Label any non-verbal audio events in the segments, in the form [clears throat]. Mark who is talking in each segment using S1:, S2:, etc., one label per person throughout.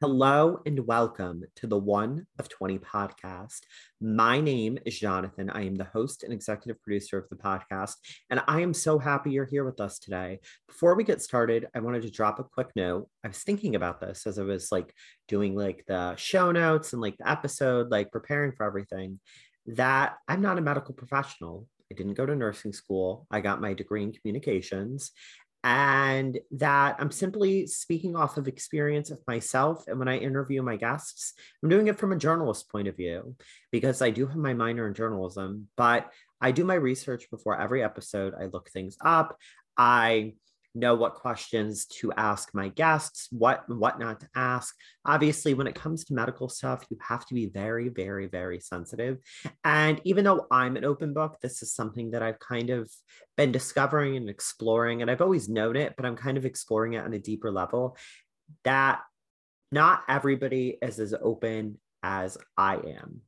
S1: Hello and welcome to the One of 20 podcast. My name is Jonathan. I am the host and executive producer of the podcast, and I am so happy you're here with us today. Before we get started, I wanted to drop a quick note. I was thinking about this as I was like doing like the show notes and like the episode, like preparing for everything, that I'm not a medical professional. I didn't go to nursing school. I got my degree in communications and that I'm simply speaking off of experience of myself. And when I interview my guests, I'm doing it from a journalist point of view because I do have my minor in journalism, but I do my research before every episode. I look things up. I know what questions to ask my guests, what what not to ask. Obviously, when it comes to medical stuff, you have to be very, very, very sensitive. And even though I'm an open book, this is something that I've kind of been discovering and exploring. And I've always known it, but I'm kind of exploring it on a deeper level. That not everybody is as open as I am.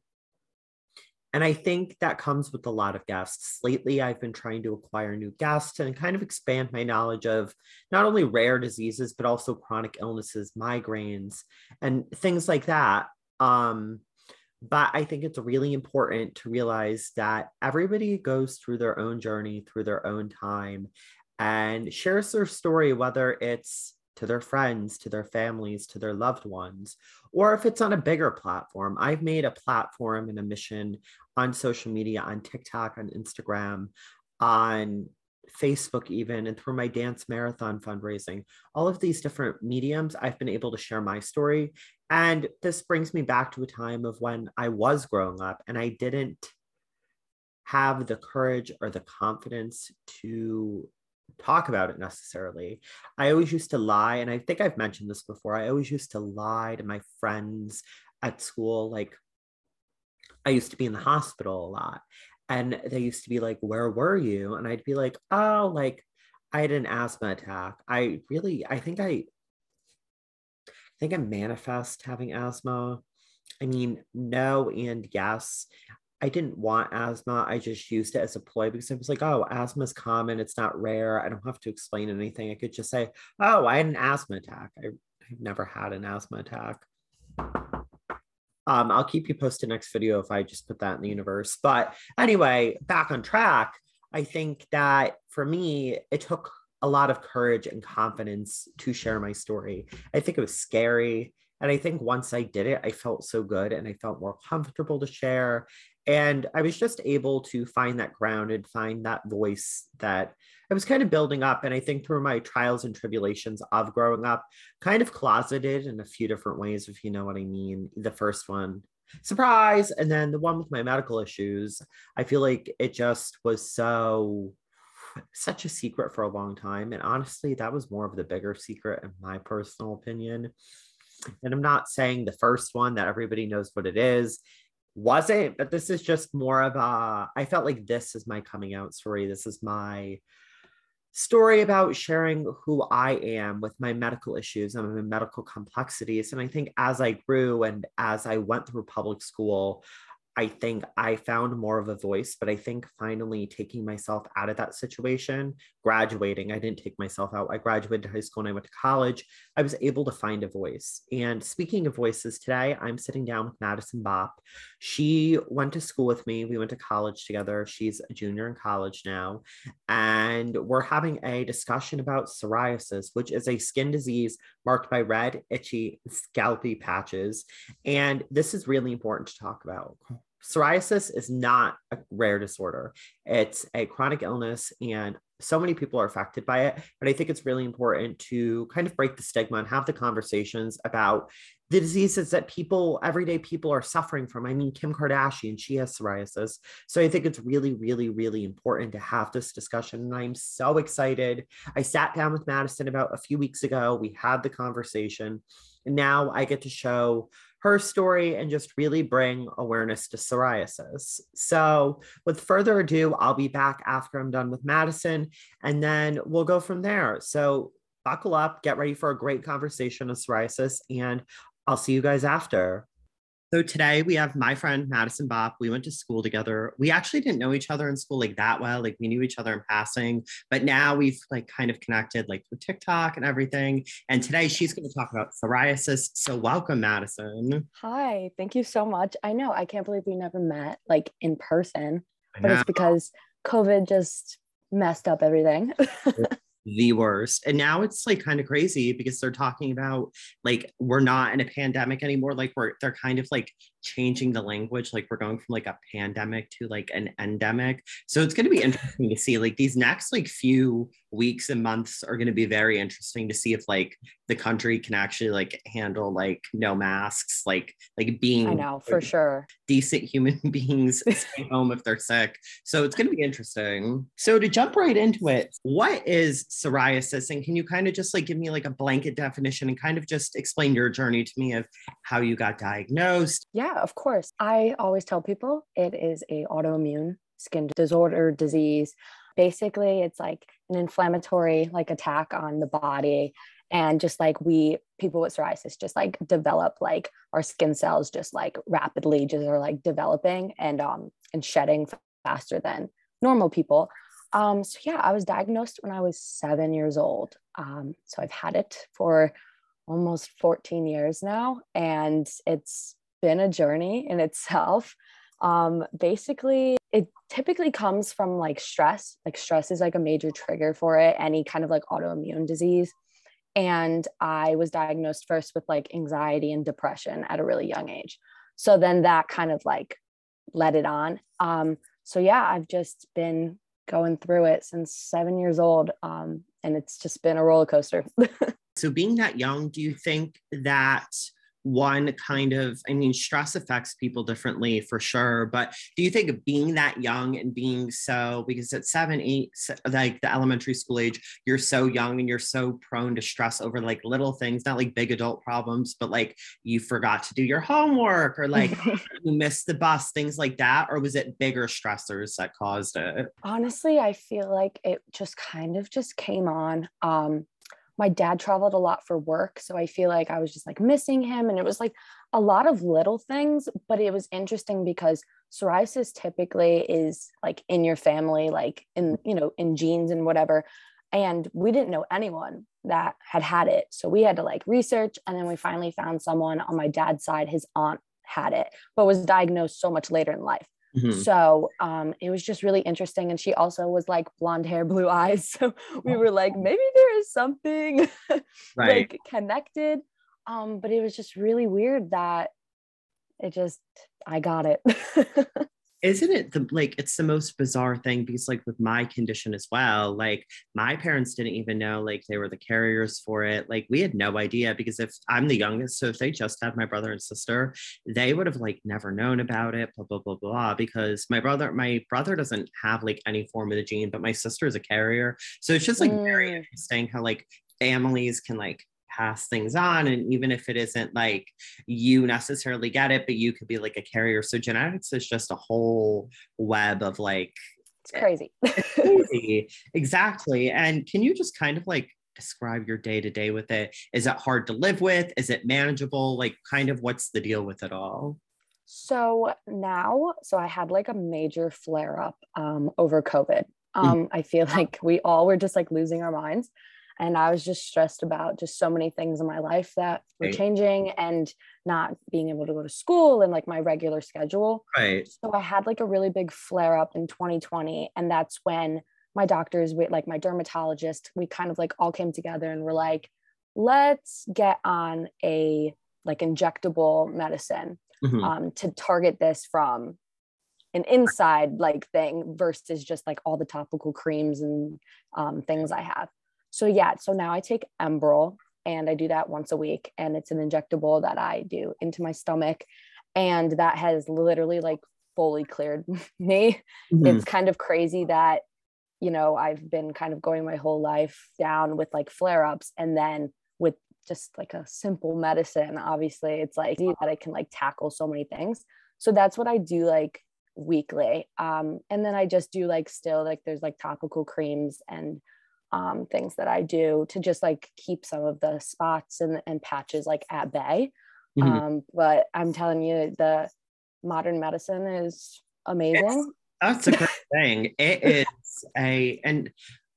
S1: And I think that comes with a lot of guests. Lately, I've been trying to acquire new guests and kind of expand my knowledge of not only rare diseases, but also chronic illnesses, migraines, and things like that. Um, but I think it's really important to realize that everybody goes through their own journey, through their own time, and shares their story, whether it's to their friends, to their families, to their loved ones, or if it's on a bigger platform. I've made a platform and a mission on social media, on TikTok, on Instagram, on Facebook, even, and through my dance marathon fundraising, all of these different mediums, I've been able to share my story. And this brings me back to a time of when I was growing up and I didn't have the courage or the confidence to talk about it necessarily. I always used to lie, and I think I've mentioned this before. I always used to lie to my friends at school. Like, I used to be in the hospital a lot, and they used to be like, Where were you? And I'd be like, Oh, like, I had an asthma attack. I really, I think I, I think I manifest having asthma. I mean, no and yes. I didn't want asthma. I just used it as a ploy because I was like, oh, asthma is common. It's not rare. I don't have to explain anything. I could just say, oh, I had an asthma attack. I, have never had an asthma attack. Um, I'll keep you posted next video if I just put that in the universe. But anyway, back on track. I think that for me, it took a lot of courage and confidence to share my story. I think it was scary. And I think once I did it, I felt so good and I felt more comfortable to share. And I was just able to find that ground and find that voice that I was kind of building up. And I think through my trials and tribulations of growing up, kind of closeted in a few different ways, if you know what I mean. The first one, surprise. And then the one with my medical issues, I feel like it just was so such a secret for a long time. And honestly, that was more of the bigger secret, in my personal opinion. And I'm not saying the first one that everybody knows what it is wasn't, but this is just more of a, I felt like this is my coming out story. This is my story about sharing who I am with my medical issues and my medical complexities. And I think as I grew and as I went through public school, I think I found more of a voice, but I think finally taking myself out of that situation, graduating, I didn't take myself out. I graduated high school and I went to college. I was able to find a voice. And speaking of voices, today I'm sitting down with Madison Bopp. She went to school with me. We went to college together. She's a junior in college now. And we're having a discussion about psoriasis, which is a skin disease marked by red, itchy, scalpy patches. And this is really important to talk about psoriasis is not a rare disorder. It's a chronic illness, and so many people are affected by it. But I think it's really important to kind of break the stigma and have the conversations about the diseases that people, everyday people, are suffering from. I mean, Kim Kardashian, she has psoriasis. So I think it's really, really, really important to have this discussion. And I'm so excited. I sat down with Madison about a few weeks ago. We had the conversation. And now I get to show her story and just really bring awareness to psoriasis. So, with further ado, I'll be back after I'm done with Madison and then we'll go from there. So, buckle up, get ready for a great conversation on psoriasis, and I'll see you guys after. So today we have my friend Madison Bop. We went to school together. We actually didn't know each other in school like that well. Like we knew each other in passing, but now we've like kind of connected like through TikTok and everything. And today she's going to talk about psoriasis. So welcome, Madison.
S2: Hi, thank you so much. I know I can't believe we never met like in person, but it's because COVID just messed up everything. [laughs]
S1: the worst. And now it's like kind of crazy because they're talking about like we're not in a pandemic anymore. Like we're they're kind of like changing the language. Like we're going from like a pandemic to like an endemic. So it's going to be [laughs] interesting to see like these next like few weeks and months are going to be very interesting to see if like the country can actually like handle like no masks, like like being
S2: I know for sure
S1: decent human [laughs] beings stay [laughs] home if they're sick. So it's going to be interesting. So to jump right into it, what is psoriasis, and can you kind of just like give me like a blanket definition and kind of just explain your journey to me of how you got diagnosed?
S2: Yeah, of course. I always tell people it is a autoimmune skin disorder disease. Basically, it's like an inflammatory like attack on the body and just like we people with psoriasis just like develop like our skin cells just like rapidly just are like developing and um and shedding faster than normal people um so yeah i was diagnosed when i was seven years old um so i've had it for almost 14 years now and it's been a journey in itself um basically it typically comes from like stress. Like stress is like a major trigger for it any kind of like autoimmune disease. And i was diagnosed first with like anxiety and depression at a really young age. So then that kind of like led it on. Um so yeah i've just been going through it since seven years old um and it's just been a roller coaster. [laughs]
S1: So being that young do you think that one kind of i mean stress affects people differently for sure but do you think being that young and being so because at seven eight like the elementary school age you're so young and you're so prone to stress over like little things not like big adult problems but like you forgot to do your homework or like [laughs] you missed the bus things like that or was it bigger stressors that caused it?
S2: Honestly i feel like it just kind of just came on um my dad traveled a lot for work so i feel like i was just like missing him and it was like a lot of little things but it was interesting because psoriasis typically is like in your family like in you know in genes and whatever and we didn't know anyone that had had it so we had to like research and then we finally found someone on my dad's side his aunt had it but was diagnosed so much later in life Mm-hmm. So um, it was just really interesting. And she also was like blonde hair, [laughs] blue eyes. So we were like, maybe there is something [laughs] right. like connected. Um, but it was just really weird that it just, I got it. [laughs]
S1: isn't it the like it's the most bizarre thing because like with my condition as well like my parents didn't even know like they were the carriers for it like we had no idea because if i'm the youngest so if they just had my brother and sister they would have like never known about it blah blah blah blah because my brother my brother doesn't have like any form of the gene but my sister is a carrier so it's just like mm. very interesting how like families can like pass things on and even if it isn't like you necessarily get it but you could be like a carrier. So genetics is just a whole web of like
S2: it's crazy. [laughs]
S1: It's crazy. Exactly. And can you just kind of like describe your day to day with it? Is it hard to live with? Is it manageable? Like kind of what's the deal with it all?
S2: So now so i had like a major flare up um, over covid. Um, mm. i feel [laughs] like we all were just like losing our minds and i was just stressed about just so many things in my life that were changing and not being able to go to school and like my regular schedule
S1: right
S2: so i had like a really big flare up in 2020 and that's when my doctors with like my dermatologist we kind of like all came together and were like let's get on a like injectable medicine mm-hmm. um, to target this from an inside like thing versus just like all the topical creams and um, things I have. So yeah, so now I take Enbrel and I do that once a week and it's an injectable that I do into my stomach and that has literally like fully cleared [laughs] me. Mm-hmm. It's kind of crazy that you know, I've been kind of going my whole life down with like flare-ups and then with just like a simple medicine, obviously it's like that I can like tackle so many things. So that's what I do like weekly. Um, and then I just do like still like there's like topical creams and um, things that I do to just like keep some of the spots and, and patches like at bay. Mm-hmm. Um, but I'm telling you, the modern medicine is amazing.
S1: It's, that's a great thing. It [laughs] is a, and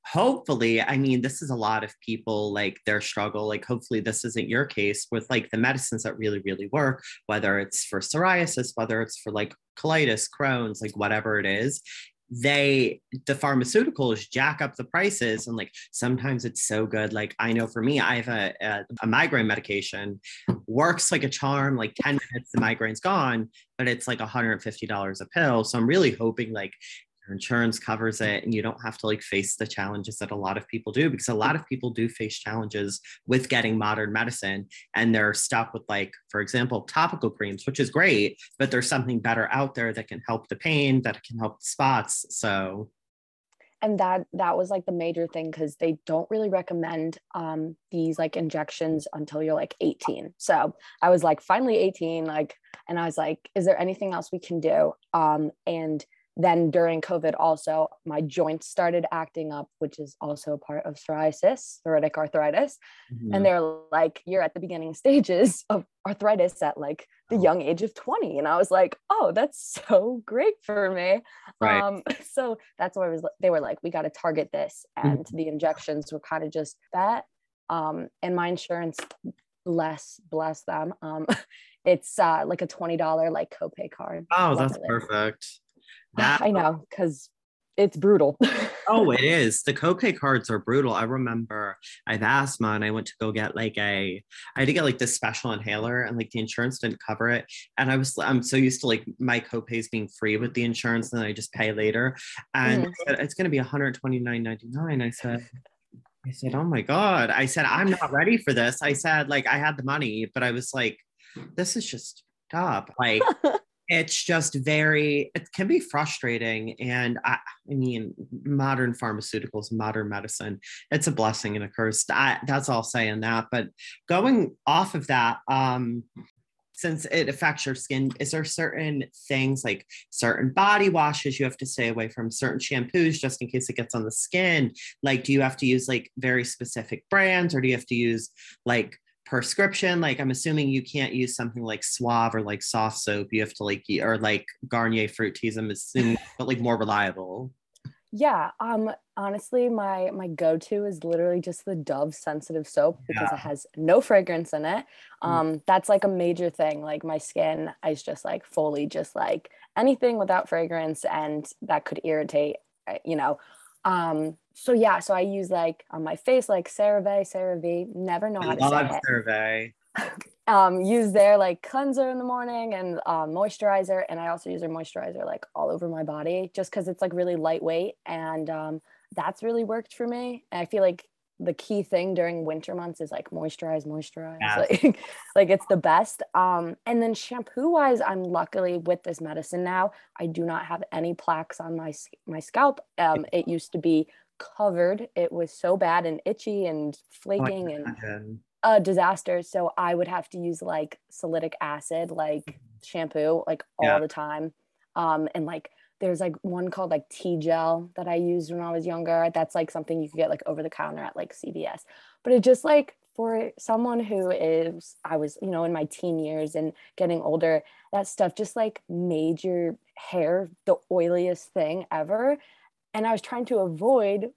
S1: hopefully i mean this is a lot of people like their struggle like hopefully this isn't your case with like the medicines that really really work whether it's for psoriasis whether it's for like colitis crohn's like whatever it is they the pharmaceuticals jack up the prices and like sometimes it's so good. Like i know for me i have a, a, a, migraine medication works like a charm like 10 minutes the migraine's gone but it's like $150 a pill. So i'm really hoping like your insurance covers it and you don't have to like face the challenges that a lot of people do because a lot of people do face challenges with getting modern medicine and they're stuck with like for example topical creams which is great but there's something better out there that can help the pain that can help the spots so.
S2: And that that was like the major thing because they don't really recommend um these like injections until you're like 18 so i was like finally 18 like and i was like is there anything else we can do? Um and then during COVID, also my joints started acting up, which is also a part of psoriasis, psoriatic arthritis. Mm-hmm. And they're like, you're at the beginning [laughs] stages of arthritis at like the oh. young age of 20. And I was like, oh, that's so great for me. Right. Um, [laughs] so that's why I was, they were like, we got to target this. And mm-hmm. the injections were kind of just that. Um, and my insurance, bless, bless them. Um, [laughs] it's uh, like a $20 like copay card.
S1: Oh, that's perfect.
S2: That I know because it's brutal. [laughs]
S1: oh, it is. The copay cards are brutal. I remember I have asthma and I went to go get like a, I had to get like this special inhaler and like the insurance didn't cover it. And I was, I'm so used to like my copays being free with the insurance and then I just pay later. And mm. said, it's going to be $129.99. I said, I said, oh my God. I said, I'm not ready for this. I said, like, I had the money, but I was like, this is just top. Like, [laughs] it's just very it can be frustrating and I, I, mean modern pharmaceuticals modern medicine it's a blessing and a curse. I, that's all saying that but going off of that um since it affects your skin is there certain things like certain body washes you have to stay away from certain shampoos just in case it gets on the skin? Like do you have to use like very specific brands or do you have to use like prescription like i'm assuming you can't use something like suave or like soft soap you have to like or like garnier Fructis i'm assuming [laughs] but like more reliable
S2: yeah um honestly my my go-to is literally just the dove sensitive soap because yeah. it has no fragrance in it mm. um mm. that's like a major thing like my skin is just like fully just like anything without fragrance and that could irritate uh, you know um so yeah, so I use like on my face like CeraVe, CeraVe. Never know how I to love say CeraVe. [laughs] um, use their like cleanser in the morning and uh, moisturizer, and I also use their moisturizer like all over my body, just because it's like really lightweight, and um, that's really worked for me. And I feel like the key thing during winter months is like moisturize, moisturize. [laughs] Yeah. Like, like it's the best. Um, and then shampoo wise, I'm luckily with this medicine now. I do not have any plaques on my my scalp. Um, it used to be covered. It was so bad and itchy and oh, flaking oh, and a disaster. So I would have to use like salicylic acid, like mm-hmm. shampoo, like all yeah. the time. Um, and like there's like one called like T gel that I used when I was younger. That's like something you could get like over the counter at like CVS. But it just like for someone who is I was, you know, in my teen years and getting older, that stuff just like made your hair the oiliest thing ever and I was trying to avoid,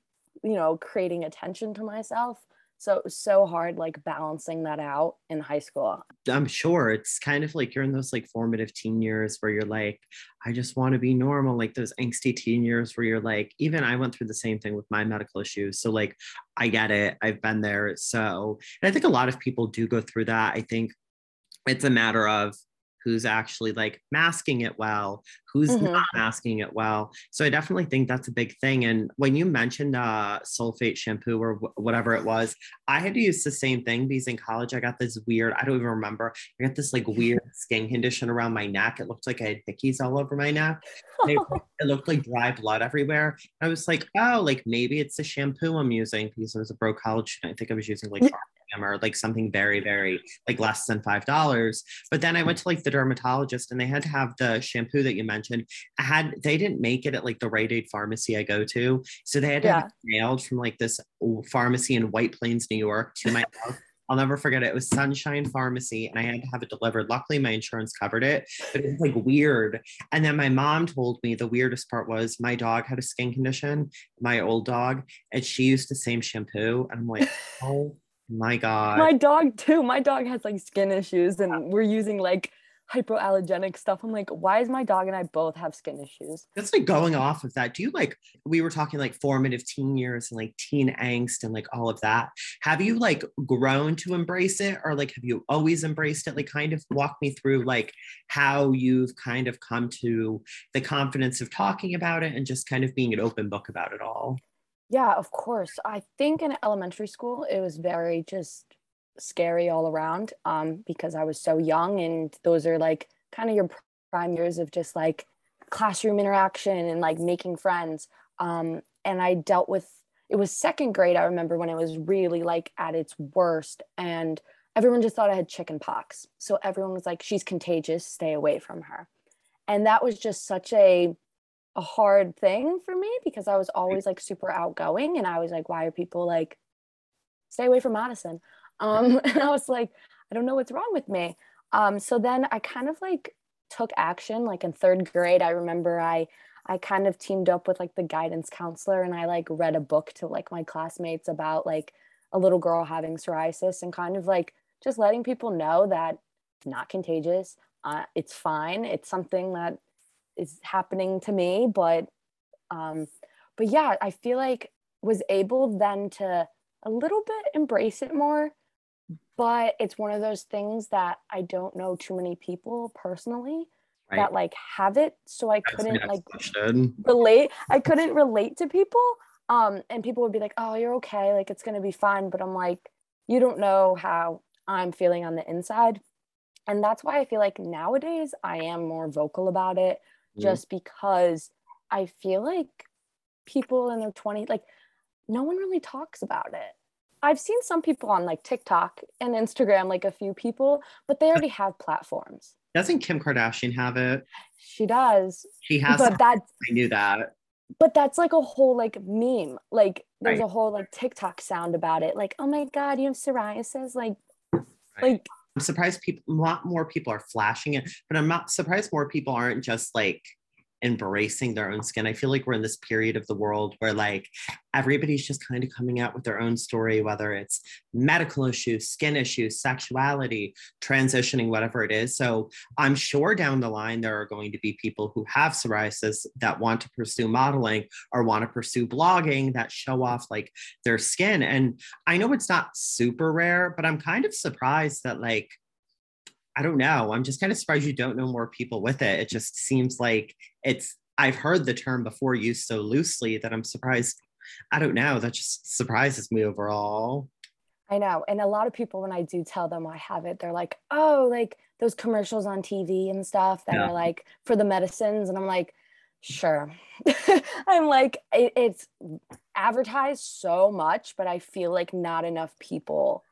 S2: you know, creating attention to myself. So it was so hard, like balancing that out in high school.
S1: I'm sure it's kind of like you're in those like formative teen years where you're like, I just want to be normal, like those angsty teen years where you're like, even I went through the same thing with my medical issues. So, like, I get it, I've been there. So, and I think a lot of people do go through that. I think it's a matter of who's actually like masking it well, who's mm-hmm. not masking it well. So I definitely think that's a big thing. And when you mentioned uh, sulfate shampoo or w- whatever it was, I had to use the same thing because in college I got this weird, I don't even remember, I got this like weird skin condition around my neck. It looked like I had hickeys all over my neck. [laughs] It, it, looked like dry blood everywhere. I was like, oh, like maybe it's the shampoo I'm using because I was a broke college student. I think I was using like or like something very, very like less than five dollars. But then I went to like the dermatologist and they had to have the shampoo that you mentioned. I had they didn't make it at like the Rite Aid pharmacy I go to. So they had to yeah. have it mailed from like this pharmacy in White Plains, New York to my [laughs] house. I'll never forget it. It was Sunshine Pharmacy, and I had to have it delivered. Luckily, my insurance covered it, but it was like weird. And then my mom told me the weirdest part was my dog had a skin condition, my old dog, and she used the same shampoo. And I'm like, [laughs] oh my God.
S2: My dog, too. My dog has like skin issues, and we're using like hypoallergenic stuff. I'm like, why is my dog and I both have skin issues?
S1: That's like going off of that. Do you like, we were talking like formative teen years and like teen angst and like all of that. Have you like grown to embrace it or like have you always embraced it? Like, kind of walk me through like how you've kind of come to the confidence of talking about it and just kind of being an open book about it all.
S2: Yeah, of course. I think in elementary school, it was very just scary all around um, because I was so young. And those are like kind of your prime years of just like classroom interaction and like making friends. Um, and I dealt with it was second grade. I remember when it was really like at its worst. And everyone just thought I had chicken pox. So everyone was like, she's contagious, stay away from her. And that was just such a a hard thing for me because I was always like super outgoing and I was like, why are people like stay away from Madison? Um, [laughs] and I was like, I don't know what's wrong with me. Um, so then I kind of like took action. Like in third grade, I remember I I kind of teamed up with like the guidance counselor and I like read a book to like my classmates about like a little girl having psoriasis and kind of like just letting people know that it's not contagious. Uh, it's fine. It's something that is happening to me, but um, but yeah, I feel like was able then to a little bit embrace it more but it's one of those things that I don't know too many people personally right. that like have it. So I couldn't like relate. I couldn't relate to people. Um, and people would be like, "Oh, you're okay. Like it's gonna be fine." But I'm like, you don't know how I'm feeling on the inside, and that's why I feel like nowadays I am more vocal about it. Mm-hmm. just because I feel like people in their 20s, like no one really talks about it I've seen some people on like TikTok and Instagram, like a few people, but they already have platforms.
S1: Doesn't Kim Kardashian have it?
S2: She does.
S1: She has. But that I knew that.
S2: But that's like a whole like meme. Like there's right. a whole like TikTok sound about it. Like, oh my god, you have psoriasis. Like, right. like.
S1: I'm surprised people. A lot more people are flashing it, but I'm not surprised more people aren't just like embracing their own skin. I feel like we're in this period of the world where like everybody's just kind of coming out with their own story, whether it's medical issues, skin issues, sexuality, transitioning, whatever it is. So I'm sure down the line there are going to be people who have psoriasis that want to pursue modeling or want to pursue blogging that show off like their skin. And I know it's not super rare, but I'm kind of surprised that like I don't know. I'm just kind of surprised you don't know more people with it. It just seems like it's, I've heard the term before used so loosely that I'm surprised. I don't know. That just surprises me overall.
S2: I know. And a lot of people, when I do tell them I have it, they're like, oh, like those commercials on TV and stuff that yeah. are like for the medicines. And I'm like, sure. [laughs] I'm like, it, it's advertised so much, but I feel like not enough people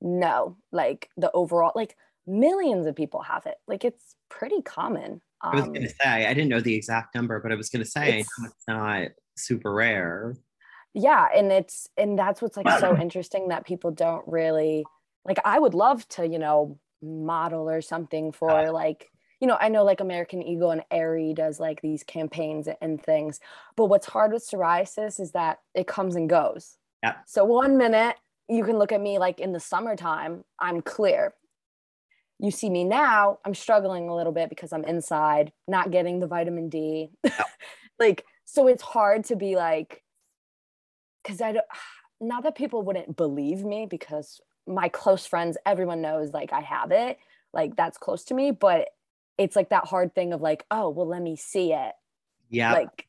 S2: know like the overall, like millions of people have it. Like it's pretty common.
S1: Um, I was going to um, say, I didn't know the exact number, but I was going to say it's, it's not super rare.
S2: Yeah. And it's, and that's what's like so [clears throat] interesting that people don't really, like, I would love to, you know, model or something for uh, like, you know, I know like American Eagle and Aerie does like these campaigns and things, but what's hard with psoriasis is that it comes and goes.
S1: Yeah.
S2: So one minute you can look at me like in the summertime, I'm clear you see me now, I'm struggling a little bit because I'm inside, not getting the vitamin D. [laughs] like, so it's hard to be like, because I don't, [sighs] not that people wouldn't believe me because my close friends, everyone knows like I have it, like that's close to me, but it's like that hard thing of like, oh, well, let me see it.
S1: Yeah.
S2: Like,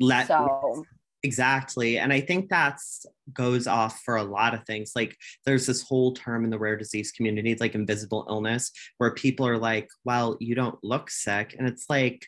S1: let, so Exactly. And I think that's goes off for a lot of things. Like there's this whole term in the rare disease community, like invisible illness, where people are like, well, you don't look sick. And it's like,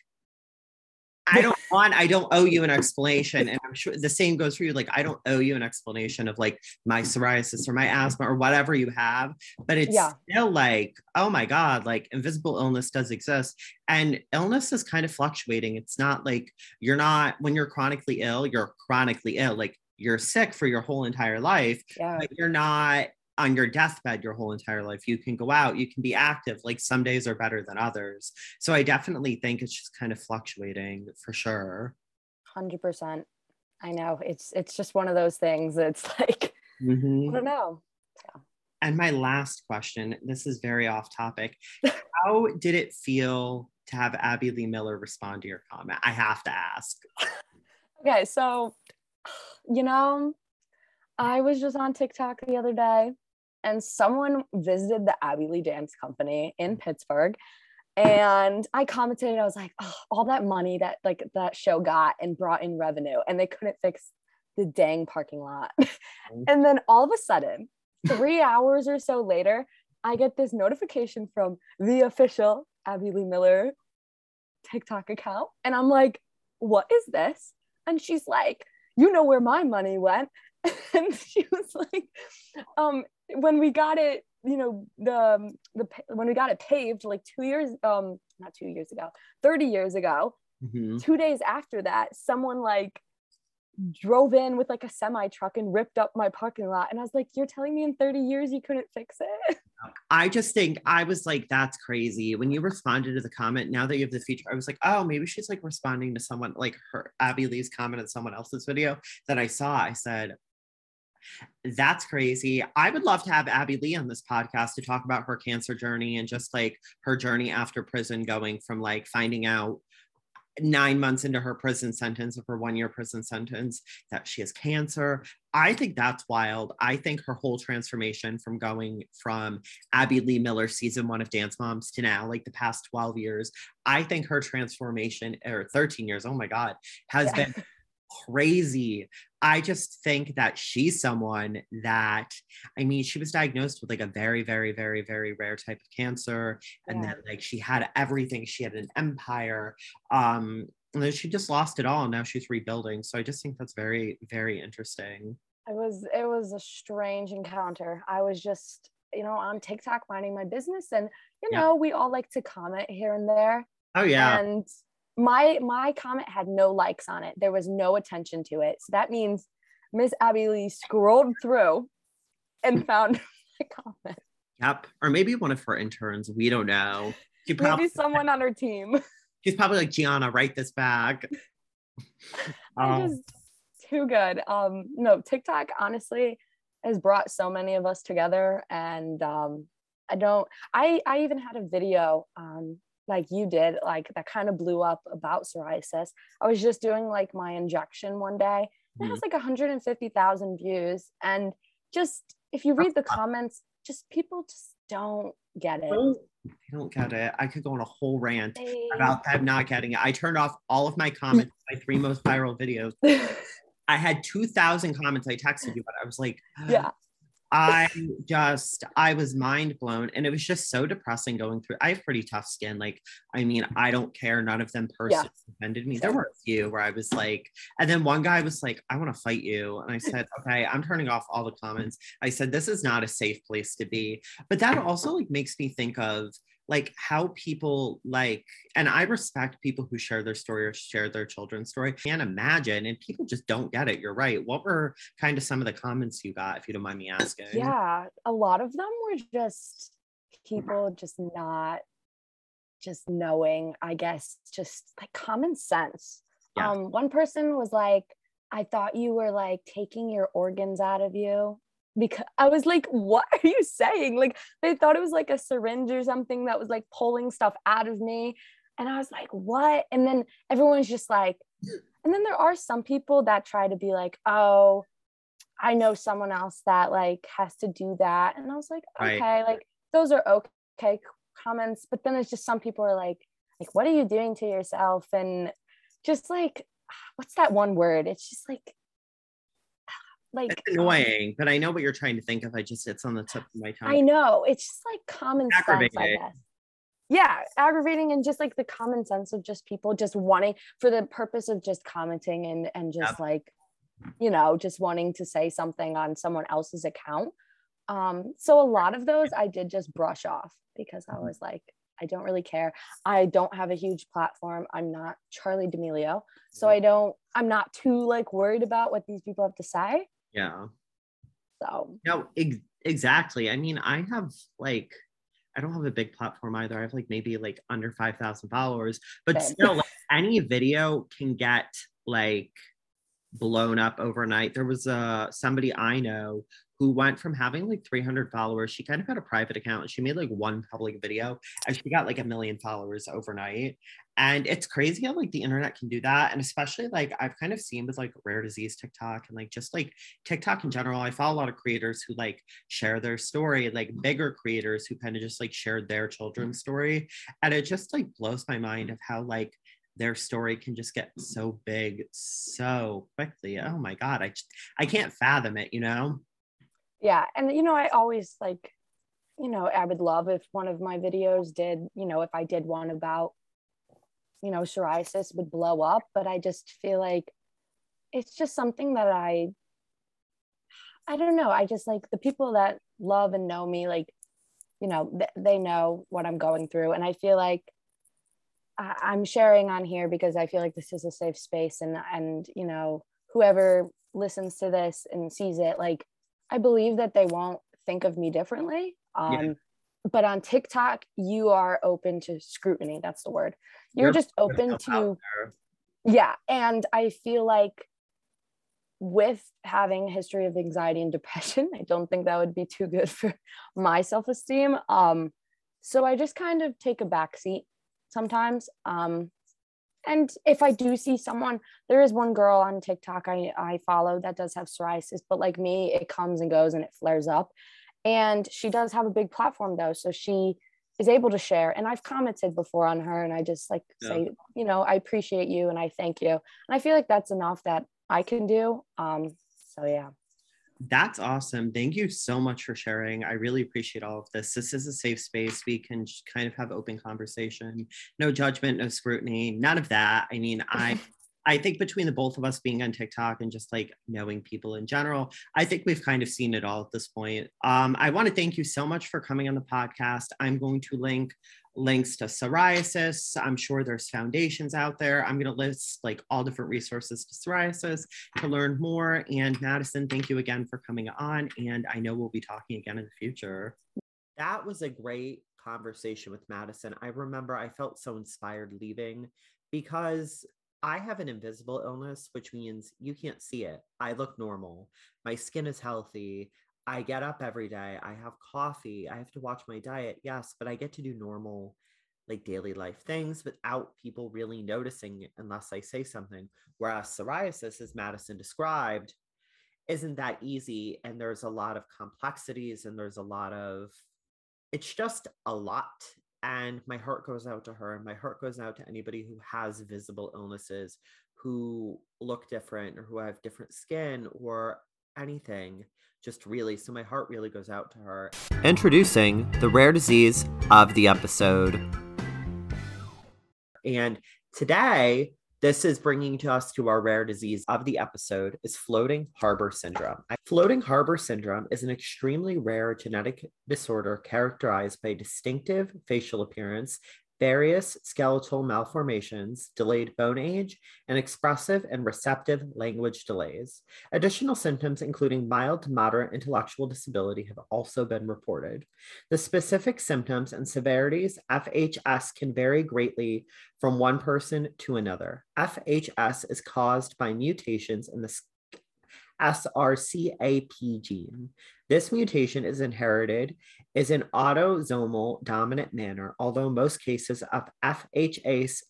S1: I [laughs] don't want, I don't owe you an explanation. And I'm sure the same goes for you. Like, I don't owe you an explanation of like my psoriasis or my asthma or whatever you have, but it's yeah. still like, oh my God, like invisible illness does exist. And illness is kind of fluctuating. It's not like you're not, when you're chronically ill, you're chronically ill. Like you're sick for your whole entire life, yeah. but you're not on your deathbed your whole entire life. You can go out, you can be active. Like some days are better than others. So I definitely think it's just kind of fluctuating for sure.
S2: 100%. I know. It's it's just one of those things. It's [laughs] like mm-hmm. I don't know.
S1: So. And my last question, this is very off topic. [laughs] How did it feel to have Abby Lee Miller respond to your comment? I have to ask. [laughs]
S2: okay, so [sighs] you know, I was just on TikTok the other day and someone visited the Abby Lee Dance Company in Pittsburgh. And I commented, I was like, oh, all that money that like that show got and brought in revenue, and they couldn't fix the dang parking lot. [laughs] and then all of a sudden, three hours or so later, I get this notification from the official Abby Lee Miller TikTok account. And I'm like, what is this? And she's like, you know where my money went. [laughs] and she was like, um, when we got it, you know, the the when we got it paved like two years, um, not two years ago, 30 years ago, mm-hmm. two days after that, someone like drove in with like a semi truck and ripped up my parking lot. And I was like, You're telling me in 30 years you couldn't fix it? [laughs]
S1: I just think I was like, That's crazy. When you responded to the comment, now that you have the feature, I was like, Oh, maybe she's like responding to someone like her Abby Lee's comment in someone else's video that I saw. I said, that's crazy. I would love to have Abby Lee on this podcast to talk about her cancer journey and just like her journey after prison, going from like finding out nine months into her prison sentence of her one year prison sentence that she has cancer. I think that's wild. I think her whole transformation from going from Abby Lee Miller season one of Dance Moms to now, like the past 12 years, I think her transformation, or 13 years, oh my God, has yeah. been [laughs] crazy. I just think that she's someone that, I mean, she was diagnosed with like a very, very, very, very rare type of cancer. And yeah. then like she had everything. She had an empire. Um, and then she just lost it all. And now she's rebuilding. So I just think that's very, very interesting.
S2: It was it was a strange encounter. I was just, you know, on TikTok minding my business. And, you know, yeah. we all like to comment here and there.
S1: Oh yeah.
S2: And my my comment had no likes on it. There was no attention to it. So that means Miss Abby Lee scrolled through and [laughs] found my comment.
S1: Yep. Or maybe one of her interns. We don't know.
S2: She probably, maybe someone on her team. [laughs]
S1: She's probably like, Gianna, write this back. [laughs]
S2: um, just too good. Um, no, TikTok honestly has brought so many of us together. And um, I don't I I even had a video um like you did, like that kind of blew up about psoriasis. I was just doing like my injection one day. It has mm-hmm. like 150,000 views. And just if you read the [laughs] comments, just people just don't get it.
S1: I don't get it. I could go on a whole rant they... about them not getting it. I turned off all of my comments, [laughs] my three most viral videos. [laughs] I had 2,000 comments. I texted you, but I was like,
S2: yeah. [gasps]
S1: I just, I was mind blown. And it was just so depressing going through. I have pretty tough skin. Like, I mean, I don't care. None of them personally yeah. offended me. There were a few where I was like, and then one guy was like, I want to fight you. And I said, [laughs] okay, I'm turning off all the comments. I said, this is not a safe place to be. But that also like makes me think of like how people like and i respect people who share their story or share their children's story. I can't imagine and people just don't get it you're right. What were kind of some of the comments you got if you don't mind me asking?
S2: Yeah a lot of them were just people just not just knowing i guess just like common sense. Yeah. um one person was like i thought you were like taking your organs out of you because I was like, what are you saying? Like they thought it was like a syringe or something that was like pulling stuff out of me. And I was like, what? And then everyone's just like, and then there are some people that try to be like, oh, I know someone else that like has to do that. And I was like, okay, like those are okay comments. But then it's just some people are like, like, what are you doing to yourself? And just like, [sighs] what's that one word? It's just like like
S1: it's annoying, but I know what you're trying to think of. I just it's on the tip of my tongue.
S2: I know. It's just like common sense, I guess. Yeah, aggravating and just like the common sense of just people just wanting for the purpose of just commenting and and just yep. like you know, just wanting to say something on someone else's account. Um, so a lot of those I did just brush off because I was like, I don't really care. I don't have a huge platform. I'm not Charli D'Amelio. So I don't, I'm not too like worried about what these people have to say.
S1: Yeah.
S2: So
S1: no, exactly. I mean, I have like I don't have a big platform either. I have like maybe like under 5,000 followers, but
S2: Same.
S1: still, like, any video can get like blown up overnight. There was uh, somebody I know who went from having like 300 followers. She kind of had a private account. She made like one public video and she got like a million followers overnight. And it's crazy how like the internet can do that. And especially like I've kind of seen with like rare disease TikTok and like just like TikTok in general. I follow a lot of creators who like share their story, like bigger creators who kind of just like shared their children's story. And it just like blows my mind of how like their story can just get so big so quickly. Oh my God. I I can't fathom it, you know?
S2: Yeah and you know i always like you know i would love if one of my videos did you know if i did one about you know psoriasis would blow up but i just feel like it's just something that i i don't know i just like the people that love and know me like you know th- they know what i'm going through and i feel like I- i'm sharing on here because i feel like this is a safe space and and you know whoever listens to this and sees it like I believe that they won't think of me differently. Um,
S1: Yeah.
S2: But on TikTok, you are open to scrutiny. That's the word. You're,
S1: You're
S2: just open to, yeah. And I feel like with having a history of anxiety and depression, [laughs] I don't think that would be too good for my self esteem. Um, so I just kind of take a back seat sometimes. Um, and if I do see someone, there is one girl on TikTok I, I follow that does have psoriasis, but like me, it comes and goes and it flares up. And she does have a big platform though. So she is able to share. And I've commented before on her and I just like
S1: Yeah.
S2: say, you know, I appreciate you and I thank you. And I feel like that's enough that I can do. Um, so yeah.
S1: That's awesome. Thank you so much for sharing. I really appreciate all of this. This is a safe space. We can kind of have open conversation. No judgment, no scrutiny, none of that. I mean, I [laughs] I think between the both of us being on TikTok and just like knowing people in general, I think we've kind of seen it all at this point. Um, I want to thank you so much for coming on the podcast. I'm going to link links to psoriasis. I'm sure there's foundations out there. I'm going to list like all different resources to psoriasis to learn more. And Madison, thank you again for coming on. And I know we'll be talking again in the future. That was a great conversation with Madison. I remember I felt so inspired leaving because I have an invisible illness, which means you can't see it. I look normal. My skin is healthy. I get up every day. I have coffee. I have to watch my diet. Yes, but I get to do normal, like daily life things without people really noticing it unless I say something. Whereas psoriasis, as Madison described, isn't that easy. And there's a lot of complexities and there's a lot of, it's just a lot. And my heart goes out to her, and my heart goes out to anybody who has visible illnesses, who look different, or who have different skin, or anything. Just really, so my heart really goes out to her. Introducing the rare disease of the episode. And today, this is bringing to us to our rare disease of the episode is floating harbor syndrome. Floating harbor syndrome is an extremely rare genetic disorder characterized by distinctive facial appearance, various skeletal malformations, delayed bone age, and expressive and receptive language delays. Additional symptoms, including mild to moderate intellectual disability, have also been reported. The specific symptoms and severities FHS can vary greatly from one person to another. FHS is caused by mutations in the SRCAP gene. This mutation is inherited is an autosomal dominant manner, although most cases of FHS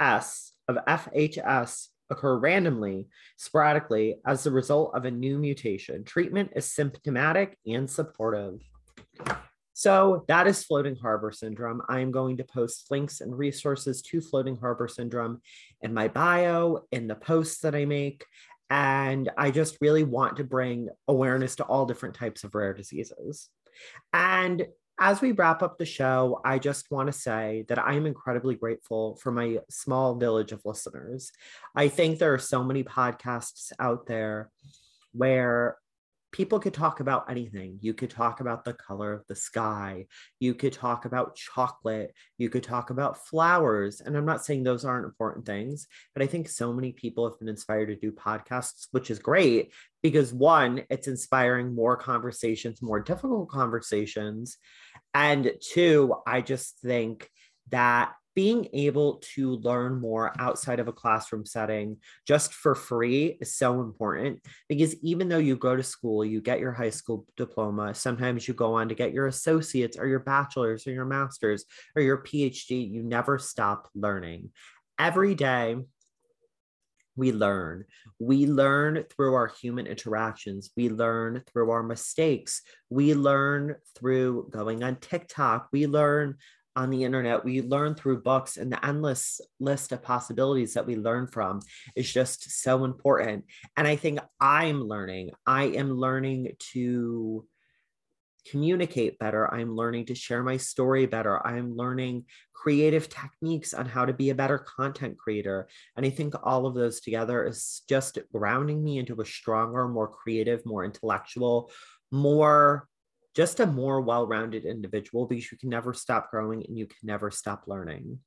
S1: of FHS occur randomly, sporadically as the result of a new mutation. Treatment is symptomatic and supportive. So that is floating harbor syndrome. I am going to post links and resources to floating harbor syndrome in my bio, in the posts that I make. And I just really want to bring awareness to all different types of rare diseases. And as we wrap up the show, I just want to say that I am incredibly grateful for my small village of listeners. I think there are so many podcasts out there where people could talk about anything. You could talk about the color of the sky. You could talk about chocolate. You could talk about flowers. And I'm not saying those aren't important things, but I think so many people have been inspired to do podcasts, which is great because one, it's inspiring more conversations, more difficult conversations. And two, I just think that being able to learn more outside of a classroom setting just for free is so important because even though you go to school, you get your high school diploma, sometimes you go on to get your associates or your bachelor's or your master's or your PhD, you never stop learning. Every day, we learn. We learn through our human interactions. We learn through our mistakes. We learn through going on TikTok. We learn on the internet. We learn through books, and the endless list of possibilities that we learn from is just so important. And I think I'm learning. I am learning to communicate better. I'm learning to share my story better. I'm learning creative techniques on how to be a better content creator. And I think all of those together is just grounding me into a stronger, more creative, more intellectual, more just a more well rounded individual because you can never stop growing and you can never stop learning.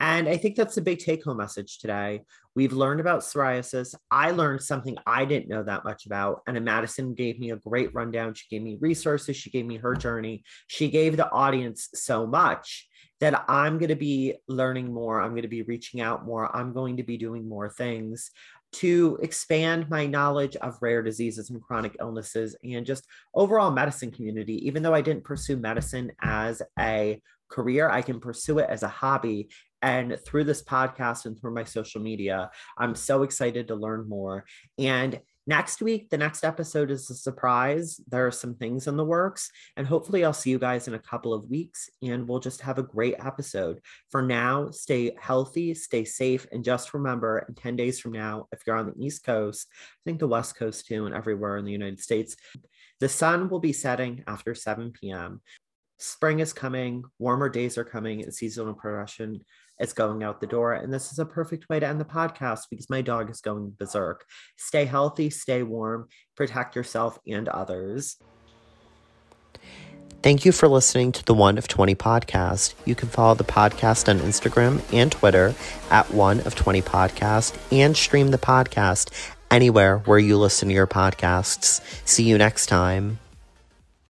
S1: And I think that's the big take home message today. We've learned about psoriasis. I learned something I didn't know that much about. And a Madison gave me a great rundown. She gave me resources, she gave me her journey. She gave the audience so much that I'm going to be learning more. I'm going to be reaching out more. I'm going to be doing more things to expand my knowledge of rare diseases and chronic illnesses and just overall medicine community. Even though I didn't pursue medicine as a career, I can pursue it as a hobby. And through this podcast and through my social media, I'm so excited to learn more. And Next week, the next episode is a surprise. There are some things in the works, and hopefully, I'll see you guys in a couple of weeks and we'll just have a great episode. For now, stay healthy, stay safe, and just remember in 10 days from now, if you're on the East Coast, I think the West Coast too, and everywhere in the United States, the sun will be setting after 7 p.m. Spring is coming, warmer days are coming, and seasonal progression is going out the door. And this is a perfect way to end the podcast because my dog is going berserk. Stay healthy, stay warm, protect yourself and others. Thank you for listening to the One of 20 podcast. You can follow the podcast on Instagram and Twitter at One of 20 podcast and stream the podcast anywhere where you listen to your podcasts. See you next time.